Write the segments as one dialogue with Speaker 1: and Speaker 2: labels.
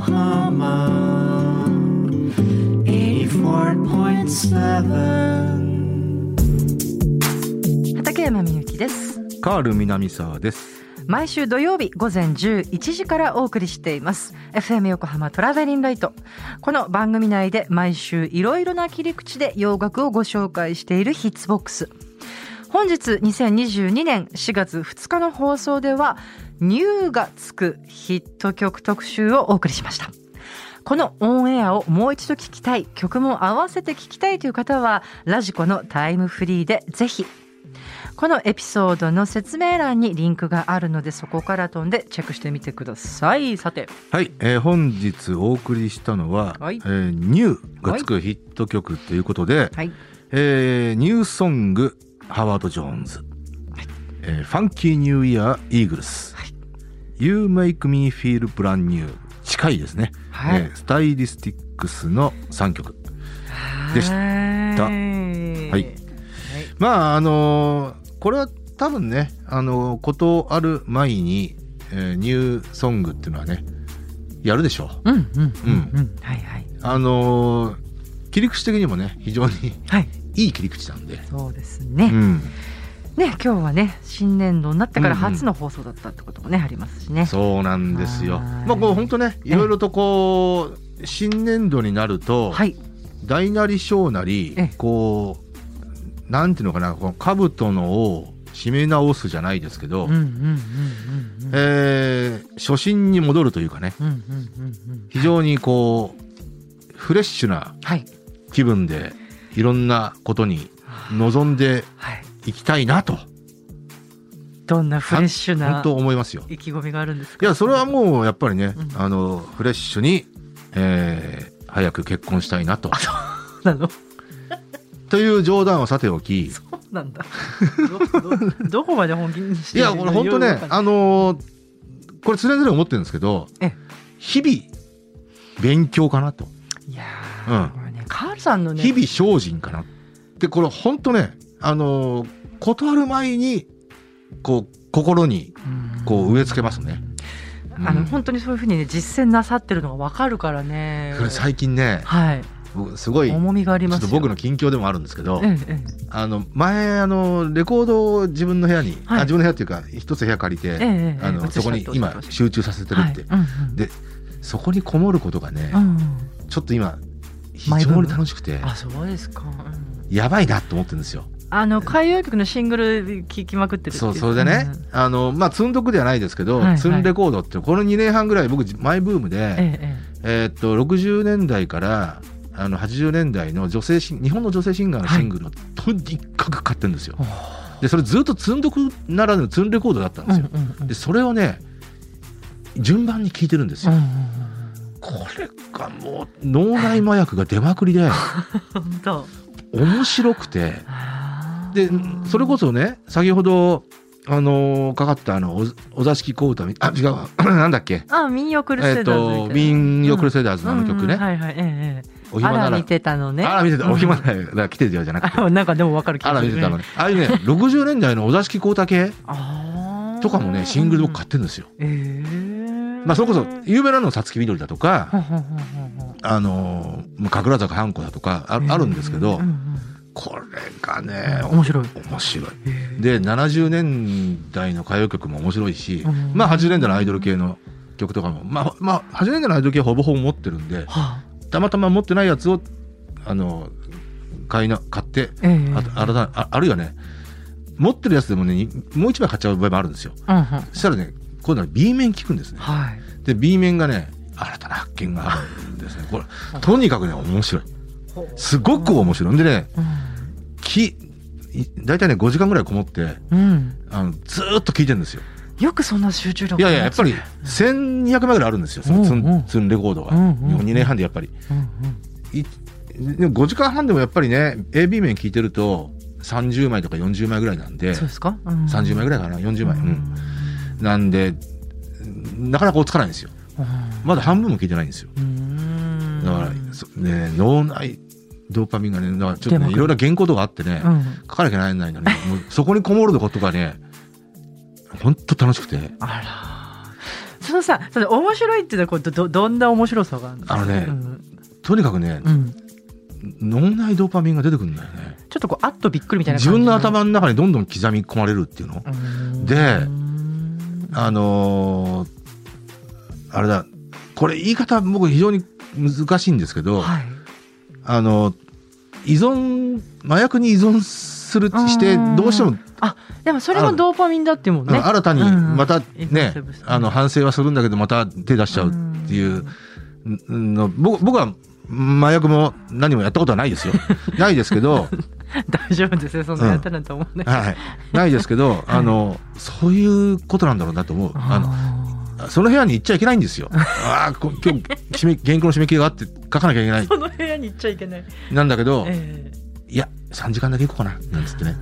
Speaker 1: Yokohama. 84.7
Speaker 2: 畠山みゆきです。
Speaker 3: カール南沢です。
Speaker 2: 毎週土曜日午前11時からお送りしています。FM 横浜トラベリンライトこの番組内で毎週いろいろな切り口で洋楽をご紹介しているヒッツボックス本日2022年4月2日の放送ではニューがつくヒット曲特集をお送りしました。このオンエアをもう一度聞きたい曲も合わせて聞きたいという方はラジコのタイムフリーでぜひ。このエピソードの説明欄にリンクがあるのでそこから飛んでチェックしてみてください。さて。
Speaker 3: はい、えー本日お送りしたのは、
Speaker 2: はい。
Speaker 3: えーニューがつくヒット曲ということで、
Speaker 2: はい。
Speaker 3: えーニューソングハワード・ジョーンズ、えーファンキー・ニューイヤー・イーグルス、
Speaker 2: はい。
Speaker 3: You Make Me Feel Brand New. 近いですね、
Speaker 2: はい。
Speaker 3: えースタイリスティックスの3曲でした。
Speaker 2: はい。
Speaker 3: はい。まああのーこれは多分ねあのーことある前に、えーニューソングっていうのはねやるでしょう。
Speaker 2: うんうんうん。うん。はいはい。
Speaker 3: あのー切り口的にもね非常に
Speaker 2: はい
Speaker 3: いい切り口なんで、
Speaker 2: そうですね、
Speaker 3: うん、
Speaker 2: ね今日はね新年度になってから
Speaker 3: うんうん。
Speaker 2: 初の放送だったってこともね、ありますしね。
Speaker 3: そうなんですよ。
Speaker 2: はい。
Speaker 3: まあこう本当ねいろいろとこう新年度になると
Speaker 2: はい。
Speaker 3: 大なり小なり
Speaker 2: ええ。
Speaker 3: こうなんていうのかなこの兜のを締め直すじゃないですけど、初心に戻るというかね
Speaker 2: うんうんうんうん。
Speaker 3: 非常にこうフレッシュな
Speaker 2: はい。
Speaker 3: 気分でいろんなことに臨んで
Speaker 2: はい。
Speaker 3: いきたいなと。
Speaker 2: どんなフレッシュ
Speaker 3: 本
Speaker 2: な
Speaker 3: 当思いますよ。
Speaker 2: 意気込みがあるんですか？
Speaker 3: いやそれはもうやっぱりね、
Speaker 2: うん。
Speaker 3: あのフレッシュに、えー早く結婚したいなと。
Speaker 2: なの？
Speaker 3: という冗談をさておき。い
Speaker 2: そうなんだ。どこまで本気にして
Speaker 3: やこれ本当ねあのーこれ常々思ってるんですけど
Speaker 2: え
Speaker 3: 日々勉強かなと。
Speaker 2: いや
Speaker 3: うん
Speaker 2: カールさんのね
Speaker 3: 日々精進かな。でこれ本当ねあのー断る前にこう心に
Speaker 2: うん。
Speaker 3: こう植え付けますね。うん。
Speaker 2: あの本当にそういうふうにね実践なさってるのがわかるからね。
Speaker 3: これ最近ね
Speaker 2: はい。
Speaker 3: 僕すごい
Speaker 2: 重みがありますよ。
Speaker 3: っと僕の近況でもあるんですけど、
Speaker 2: えええ
Speaker 3: あの前あのレコードを自分の部屋に、
Speaker 2: はい。
Speaker 3: あ自分の部屋っていうか一つ部屋借りて、
Speaker 2: え
Speaker 3: あのそこに今集中させてるって、
Speaker 2: はい。うんうん
Speaker 3: でそこにこもることがね、
Speaker 2: うん。
Speaker 3: ちょっと今非常に楽しくて。
Speaker 2: あそうですか、うん。
Speaker 3: やばいなと思ってるんですよ。
Speaker 2: あの海洋曲のシングル聴きまくってる
Speaker 3: そうそれでね、あのまあ積んどくではないですけど、
Speaker 2: はいはい。
Speaker 3: 積んレコードってこの2年半ぐらい僕マイブームで、
Speaker 2: えええ
Speaker 3: え。ーっと60年代からあの80年代の女性日本の女性シンガーのシングルをとにかく買ってるんですよ。
Speaker 2: え
Speaker 3: でそれずっと積んどくならぬ積んレコードだったんですよ。
Speaker 2: うんうんうん。
Speaker 3: でそれをね順番に聞いてるんですよ。
Speaker 2: うんうんうん
Speaker 3: これがもう脳内麻薬が出まくりで
Speaker 2: 本当。
Speaker 3: 面白くて。
Speaker 2: あー。
Speaker 3: でそれこそね先ほどあのーかかったあのおお座敷小唄みあ違う なんだっけ？
Speaker 2: あ民謡クルセダーズみたいな。
Speaker 3: と民謡クルセダーズのあの曲ね、
Speaker 2: うんうん。はいはい。えええ
Speaker 3: お
Speaker 2: え
Speaker 3: 暇なら。
Speaker 2: あら見てたのね。
Speaker 3: あら見てた、
Speaker 2: うん。
Speaker 3: お暇なら来てるよじゃなくて。
Speaker 2: あ なんかでもわかる気
Speaker 3: あ
Speaker 2: がする
Speaker 3: ら見てたのね。ああいうね60年代のお座敷小唄系
Speaker 2: あー。
Speaker 3: とかもねシングルで僕買ってるんですよ。
Speaker 2: ええ
Speaker 3: まあそれこそ有名なのは「さつき緑」だとかあの神楽坂半子だとかああるんですけど、これがね
Speaker 2: 面白い。
Speaker 3: 面白い。
Speaker 2: ええ。
Speaker 3: で70年代の歌謡曲も面白いし、
Speaker 2: うん。
Speaker 3: まあ80年代のアイドル系の曲とかもまあまあ80年代のアイドル系はほぼほぼ持ってるんで
Speaker 2: はあ。
Speaker 3: たまたま持ってないやつをあの買いな買って
Speaker 2: ええ。
Speaker 3: ああらだああるいはね持ってるやつでもねにもう一枚買っちゃう場合もあるんですよ。そしたらね今度は B 面聞くんですね。
Speaker 2: はい。
Speaker 3: で B 面がね新たな発見があるんですね。これとにかくね面白い。すごく面白い。んでねきい大体ね5時間ぐらいこもって
Speaker 2: うん。うん
Speaker 3: あのずーっと聞いてるんですよ。
Speaker 2: よくそんな集中力
Speaker 3: いやいややっぱり1200枚ぐらいあるんですよ。そのツ
Speaker 2: うんうん。
Speaker 3: ンツンレコードが。
Speaker 2: うんうん
Speaker 3: 日本2年半でやっぱり。
Speaker 2: うんうん。
Speaker 3: いでも5時間半でもやっぱりね AB 面聞いてると30枚とか40枚ぐらいなんで。
Speaker 2: そうですか、うん、
Speaker 3: 30枚ぐらいかな40枚、うん、なんでなかなか追いつかないんですよ。
Speaker 2: うん。
Speaker 3: まだ半分も聞いてないんですよ。
Speaker 2: うん。
Speaker 3: だから、そね、脳内ドーパミンがねだからちょっとねいろいろ原稿とかあってね、
Speaker 2: うん。
Speaker 3: 書かなきゃならないのにもうそこにこもることがねほんと楽しくて。
Speaker 2: あら。そのさその面白いっていうのはこうどどどんな面白さがあるの？
Speaker 3: あのね
Speaker 2: うん。
Speaker 3: とにかくね、
Speaker 2: うん。
Speaker 3: 脳内ドーパミンが出てくるんだよね。
Speaker 2: ちょっとこうあっとびっくりみたいな
Speaker 3: 自分の頭の中にどんどん刻み込まれるっていうの。であのーあれだ、これ言い方僕非常に難しいんですけど、
Speaker 2: はい。
Speaker 3: あの、依存、麻薬に依存するして、どうしても、
Speaker 2: でもそれもドーパミンだってもんね。
Speaker 3: うん新たに
Speaker 2: うん
Speaker 3: またねあの、反省はするんだけど、また手出しちゃうっていうの、僕僕は麻薬も何もやったことはないですよ。ないですけど、
Speaker 2: 大丈夫ですよそんなやったなんて思うね、
Speaker 3: はい。ないですけど、あの、そういうことなんだろうなと思う。あの、
Speaker 2: あ
Speaker 3: その部屋に行っちゃいけないんですよ。ああ、こ今日、締め、原稿の締め切りがあって書かなきゃいけない
Speaker 2: ー。その部屋に行っちゃいけない、
Speaker 3: なんだけど、
Speaker 2: え
Speaker 3: いや、3時間だけ行こうかな。なんつってね。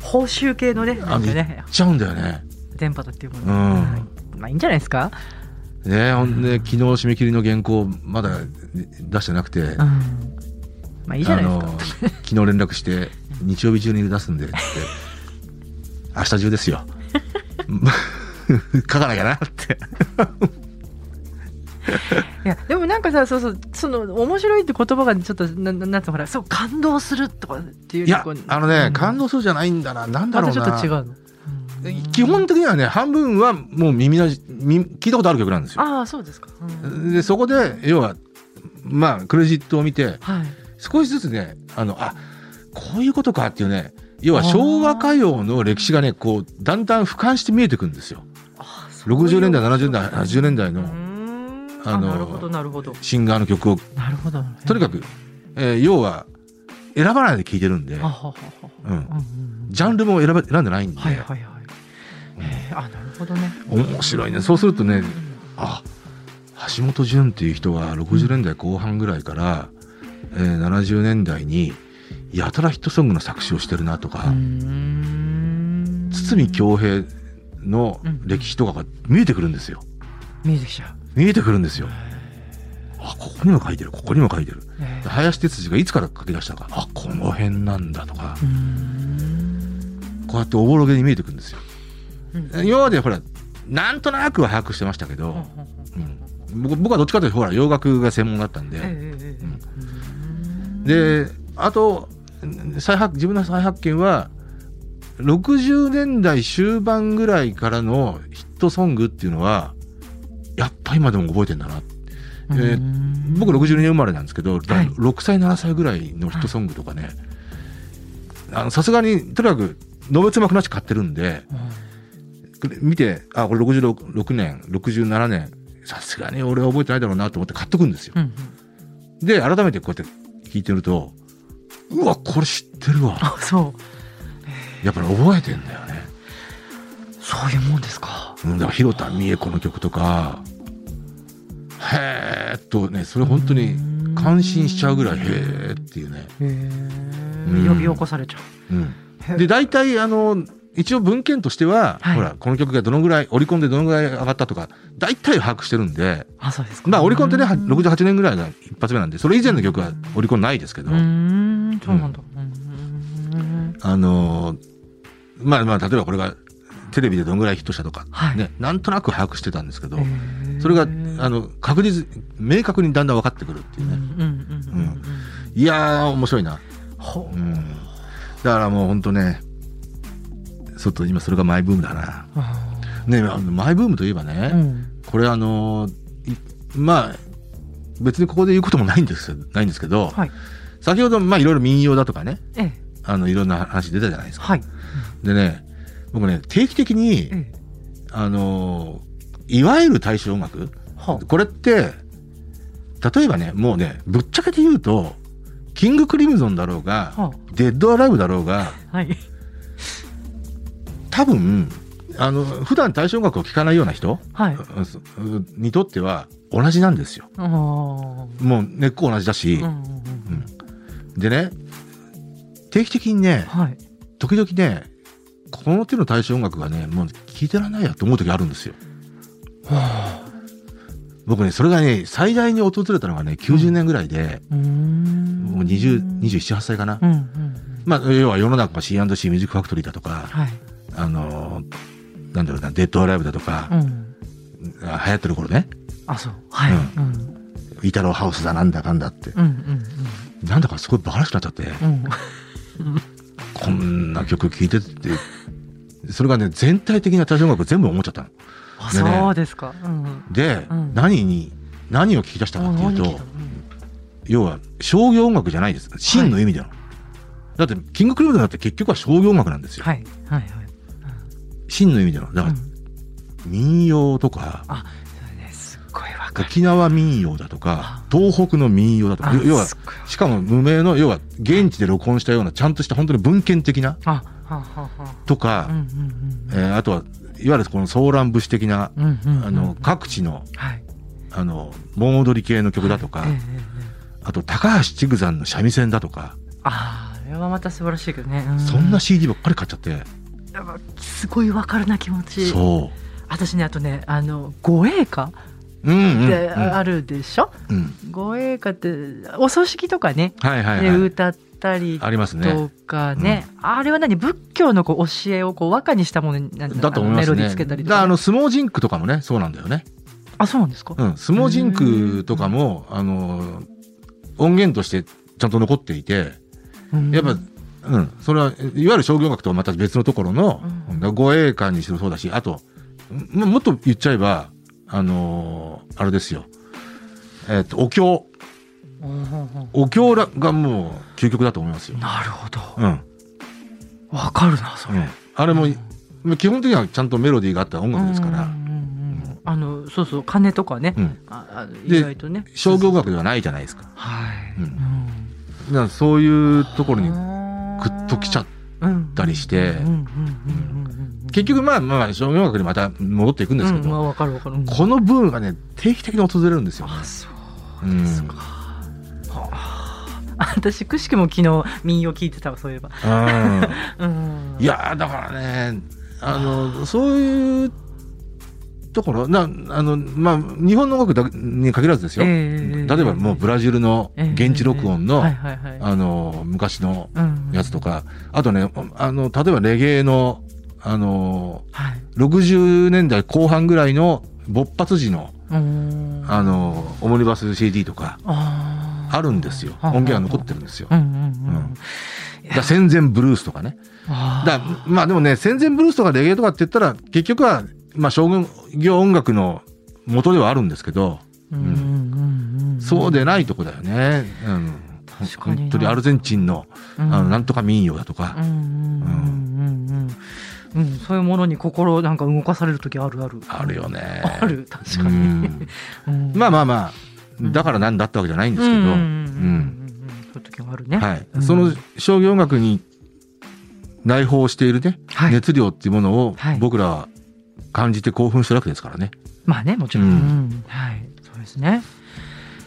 Speaker 2: ー報酬系のねな
Speaker 3: あの、行
Speaker 2: んかね
Speaker 3: っちゃうんだよね。
Speaker 2: 電波だっていうもの、
Speaker 3: うん
Speaker 2: はいまあいいんじゃないですか、
Speaker 3: ねほんで、昨日締め切りの原稿、まだ出してなくて、
Speaker 2: うん、まあいいじゃないですか
Speaker 3: 昨日連絡して、日曜日中に出すんで、って。明日中ですよ。書かなきゃなって。
Speaker 2: いやでもなんかさそうそうその面白いって言葉がちょっとなななんつうのほらそう感動するとかっていう
Speaker 3: いやあのね、
Speaker 2: うん
Speaker 3: 感動するじゃないんだな。なんだろうな。
Speaker 2: またちょっと違うの、
Speaker 3: 基本的にはね、半分はもう耳なじ、耳聞いたことある曲なんですよ。
Speaker 2: ああそうですか、うん
Speaker 3: で、そこで、要は、まあ、クレジットを見て、
Speaker 2: はい
Speaker 3: 少しずつね、あの、あ、こういうことかっていうね、要は昭和歌謡の歴史がね、こう、だんだん俯瞰して見えてくるんですよ。
Speaker 2: あそういう
Speaker 3: 60年代、70年代、80年代のあのシンガーの曲を、
Speaker 2: なるほど。
Speaker 3: とにかく、えー要は、選ばないで聴いてるんで。ジャンルも選べ選んでないんで、
Speaker 2: はいはいはい。あなるほどね。
Speaker 3: 面白いね。そうするとね、あ橋本淳っていう人が60年代後半ぐらいから、えー70年代にやたらヒットソングの作詞をしてるなとか、堤恭平の歴史とかが見えてくるんですよ。
Speaker 2: 見えてきちゃう。
Speaker 3: 見えてくるんですよ。あ、ここにも書いてる、ここにも書いてる。
Speaker 2: へー
Speaker 3: 林哲司がいつから書き出したか、あ、この辺なんだとか。こうやっておぼろげに見えてくるんですよ。
Speaker 2: うん。
Speaker 3: 今までほら、なんとなくは把握してましたけど、
Speaker 2: うんうんうん
Speaker 3: うん。僕僕はどっちかというとほら洋楽が専門だったんで、
Speaker 2: ええええ
Speaker 3: うん
Speaker 2: ええ
Speaker 3: であと再発自分の再発見は60年代終盤ぐらいからのヒットソングっていうのはやっぱ今でも覚えてんだな、えー
Speaker 2: うん。
Speaker 3: 僕62年生まれなんですけど、だ
Speaker 2: はい
Speaker 3: 6歳7歳ぐらいのヒットソングとかね。あのさすがにとにかくのべつ幕なし買ってるんでこれ見てあこれ66年67年さすがに俺は覚えてないだろうなと思って買っとくんですよ。
Speaker 2: うんうん。
Speaker 3: で、改めてこうやって聞いてると、うわ、これ知ってるわ。
Speaker 2: あそう
Speaker 3: やっぱり覚えてんだよね。
Speaker 2: そういうもんですか
Speaker 3: うん、だから、広田美恵子の曲とか、へーっとね、それ本当に感心しちゃうぐらい、へーっていうね。
Speaker 2: へ
Speaker 3: うん
Speaker 2: え呼び起こされちゃう
Speaker 3: うん。
Speaker 2: へ
Speaker 3: で、大体、あの、一応文献としては、
Speaker 2: はい。
Speaker 3: ほら、この曲がどのぐらい、オリコンでどのぐらい上がったとか、大体把握してるんで、
Speaker 2: あそうですか。
Speaker 3: まあ、オリコンってね、は
Speaker 2: うん。
Speaker 3: 68年ぐらいが一発目なんで、それ以前の曲はオリコンないですけど、
Speaker 2: うーんそうなんだ。うん。
Speaker 3: あのーまあまあ、例えばこれがテレビでどんぐらいヒットしたとか、
Speaker 2: はい。
Speaker 3: ね、なんとなく把握してたんですけど、それが、あの、確実、明確にだんだん分かってくるっていうね。いやー、面白いな。
Speaker 2: う
Speaker 3: ん。だからもう本当ね、ちょっと今それがマイブームだな。
Speaker 2: あ
Speaker 3: ね、マイブームといえば
Speaker 2: ー
Speaker 3: ね、
Speaker 2: うん。
Speaker 3: これあのまあ、別にここで言うこともないんですないんですけど、
Speaker 2: はい。
Speaker 3: 先ほど、まあいろいろ民謡だとかね、
Speaker 2: ええ。
Speaker 3: あの、いろんな話出たじゃないですか。
Speaker 2: はい。
Speaker 3: でね、僕ね、定期的に、
Speaker 2: ええ。
Speaker 3: あのーいわゆる大衆音楽
Speaker 2: は
Speaker 3: これって、例えばね、もうね、ぶっちゃけて言うと、キングクリムゾンだろうが、
Speaker 2: は
Speaker 3: デッドアライブだろうが、
Speaker 2: はい
Speaker 3: 多分、あの、普段大衆音楽を聴かないような人
Speaker 2: はい。
Speaker 3: にとっては同じなんですよ。もう根っこ同じだし、
Speaker 2: うんうんうん
Speaker 3: でね、定期的にね、
Speaker 2: はい。
Speaker 3: 時々ね、この手の大衆音楽がね、もう聴いてらんないやと思う時あるんですよ。僕ね、それがね、最大に訪れたのがね、90年ぐらいで、
Speaker 2: うーん。
Speaker 3: もう20、27、8歳かな。
Speaker 2: うんうん
Speaker 3: まあ、要は世の中 C&C ミュージックファクトリーだとか、
Speaker 2: はい
Speaker 3: あのーなんだろうな、デッドアライブだとか
Speaker 2: う、ん。
Speaker 3: が流行ってる頃ね。
Speaker 2: あそう。はい、
Speaker 3: う
Speaker 2: うん。ん
Speaker 3: イタローハウスだなんだかんだって。
Speaker 2: うんうん
Speaker 3: なんだかすごいバカらしくなっちゃって。
Speaker 2: うん。
Speaker 3: こんな曲聴いてって。それがね全体的な大正音楽全部思っちゃったの。ね
Speaker 2: そうですか。うん。
Speaker 3: で、
Speaker 2: うん。
Speaker 3: 何に何を聞き出したかっていうと
Speaker 2: 何聞いたの？
Speaker 3: 要は商業音楽じゃないです。真の意味での、だってキングクリームだって結局は商業音楽なんですよ、
Speaker 2: はい。はいはい
Speaker 3: 真の意味でのだから
Speaker 2: うん。
Speaker 3: 民謡とか、
Speaker 2: あそれねす。っごいわかる。
Speaker 3: 沖縄民謡だとか東北の民謡だとか
Speaker 2: あ
Speaker 3: 要はしかも無名の要は現地で録音したようなちゃんとした本当に文献的なとかえーあとはいわゆるこのソーラン節的な、各地の
Speaker 2: はい。
Speaker 3: あの盆踊り系の曲だとか、
Speaker 2: えええ
Speaker 3: あと高橋千山の三味線だとか、
Speaker 2: あーあれはまた素晴らしいけどね、う
Speaker 3: そんな CD ばっかり買っちゃって、
Speaker 2: すごいわかるな気持ち。
Speaker 3: そ
Speaker 2: 私ねあとねあの護衛歌
Speaker 3: う。うんうん、
Speaker 2: って
Speaker 3: うん
Speaker 2: あるでしょ、
Speaker 3: うん。
Speaker 2: 護衛歌ってお葬式とかね、
Speaker 3: はいはい
Speaker 2: で
Speaker 3: はい。
Speaker 2: 歌ったり
Speaker 3: ありますね。
Speaker 2: とかね。あれは何？仏教のこう教えをこう和歌にしたものになん
Speaker 3: だと思いますね。
Speaker 2: メロディーつけたりとかね、
Speaker 3: あの相撲ジンクとかもね、そうなんだよね。
Speaker 2: あそうなんですか、
Speaker 3: うん、相撲ジンクとかも、あの、音源としてちゃんと残っていて、
Speaker 2: うん。
Speaker 3: やっぱ、うん、それは、いわゆる商業楽とはまた別のところの、
Speaker 2: う
Speaker 3: 護衛官にしろそうだし、あと、ももっと言っちゃえば、あのーあれですよ。えっ、と、お経。
Speaker 2: うん。うんうん
Speaker 3: お経らがもう究極だと思いますよ。
Speaker 2: なるほど。
Speaker 3: うん。
Speaker 2: わかるなそれ、
Speaker 3: うん、あれも、基本的にはちゃんとメロディーがあった音楽ですから、
Speaker 2: うんうんうんうん。あのそうそう鐘とかね、
Speaker 3: うん、
Speaker 2: あ意外とね。
Speaker 3: 商業楽ではないじゃないですか。
Speaker 2: はい、
Speaker 3: うん。だからそういうところにグ
Speaker 2: グ
Speaker 3: ッときちゃっ
Speaker 2: った
Speaker 3: りして。
Speaker 2: うんうんうんうんうん
Speaker 3: 結局まあまあ商業楽にまた戻っていくんですけど、このブームがね定期的に訪れるんですよ、ね。
Speaker 2: あそう。ですか、はあ私くしくも昨日民謡聞いてたわそういえば、
Speaker 3: うん。
Speaker 2: うん、
Speaker 3: いやーだからねあのそういうところなあのまあ日本の音楽だに限らずですよ、
Speaker 2: ええ
Speaker 3: 例えばもうブラジルの現地録音の、昔の
Speaker 2: うん
Speaker 3: やつとか、あとねあの例えばレゲエのあの
Speaker 2: はい。
Speaker 3: 60年代後半ぐらいの勃発時の
Speaker 2: うん
Speaker 3: あのオムニバス CD とか
Speaker 2: あ
Speaker 3: るんですよ。
Speaker 2: はあ
Speaker 3: 音源が残ってるんですよ。だ戦前ブルースとかね。だまあでもね戦前ブルースとかレゲエとかって言ったら結局はまあ商業音楽の元ではあるんですけどそうでないとこだよね、うん、
Speaker 2: 確かにな。
Speaker 3: 本当にアルゼンチンのあのなんとか民謡だとか。
Speaker 2: うん、そういうものに心なんか動かされる時あるある。
Speaker 3: あるよね。
Speaker 2: ある確か
Speaker 3: う
Speaker 2: に
Speaker 3: まあまあまあだからなんだったわけじゃないんですけど、
Speaker 2: そういう時があるね。
Speaker 3: はい、
Speaker 2: うん。
Speaker 3: その商業音楽に内包しているね、
Speaker 2: はい。
Speaker 3: 熱量っていうものを
Speaker 2: はい。
Speaker 3: 僕らは感じて興奮してるわけですからね。
Speaker 2: まあねもちろん、
Speaker 3: うん。
Speaker 2: うん。はいそうですね。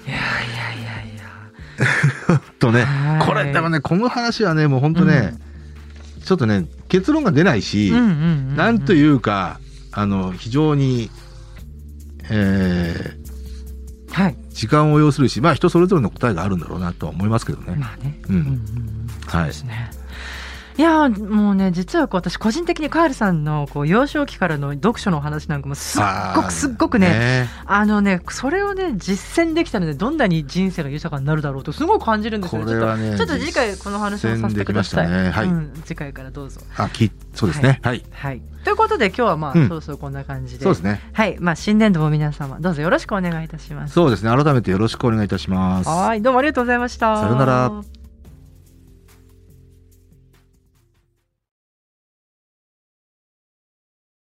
Speaker 2: いやいやいやいや。
Speaker 3: とね
Speaker 2: はい。
Speaker 3: これでもねこの話はねもう本当ね、ちょっとね結論が出ないし、
Speaker 2: うんうんうんうん。
Speaker 3: なんというかあの非常に、えー
Speaker 2: はい。
Speaker 3: 時間を要するしまあ人それぞれの答えがあるんだろうなとは思いますけどね。
Speaker 2: まあね。
Speaker 3: うん。
Speaker 2: うんうんうん。そう
Speaker 3: はい
Speaker 2: ですねいやーもうね実はこう私個人的にカールさんのこう幼少期からの読書のお話なんかもすっごくすっごくねあのねそれをね実践できたのでどんなに人生が豊かになるだろうとすごい感じるんですよ
Speaker 3: これはね
Speaker 2: ちょっとちょっと次回この話をさせてください、
Speaker 3: ね。はい。
Speaker 2: うん、次回からどうぞ。
Speaker 3: あきそうですね。はい、
Speaker 2: はい。ということで今日はまあ、
Speaker 3: うん。
Speaker 2: そろそろこんな感じで。
Speaker 3: そうですね。
Speaker 2: はい。まあ新年度も皆様どうぞよろしくお願いいたします。
Speaker 3: そうですね。改めてよろしくお願いいたします。
Speaker 2: はい。どうもありがとうございました。
Speaker 3: さようなら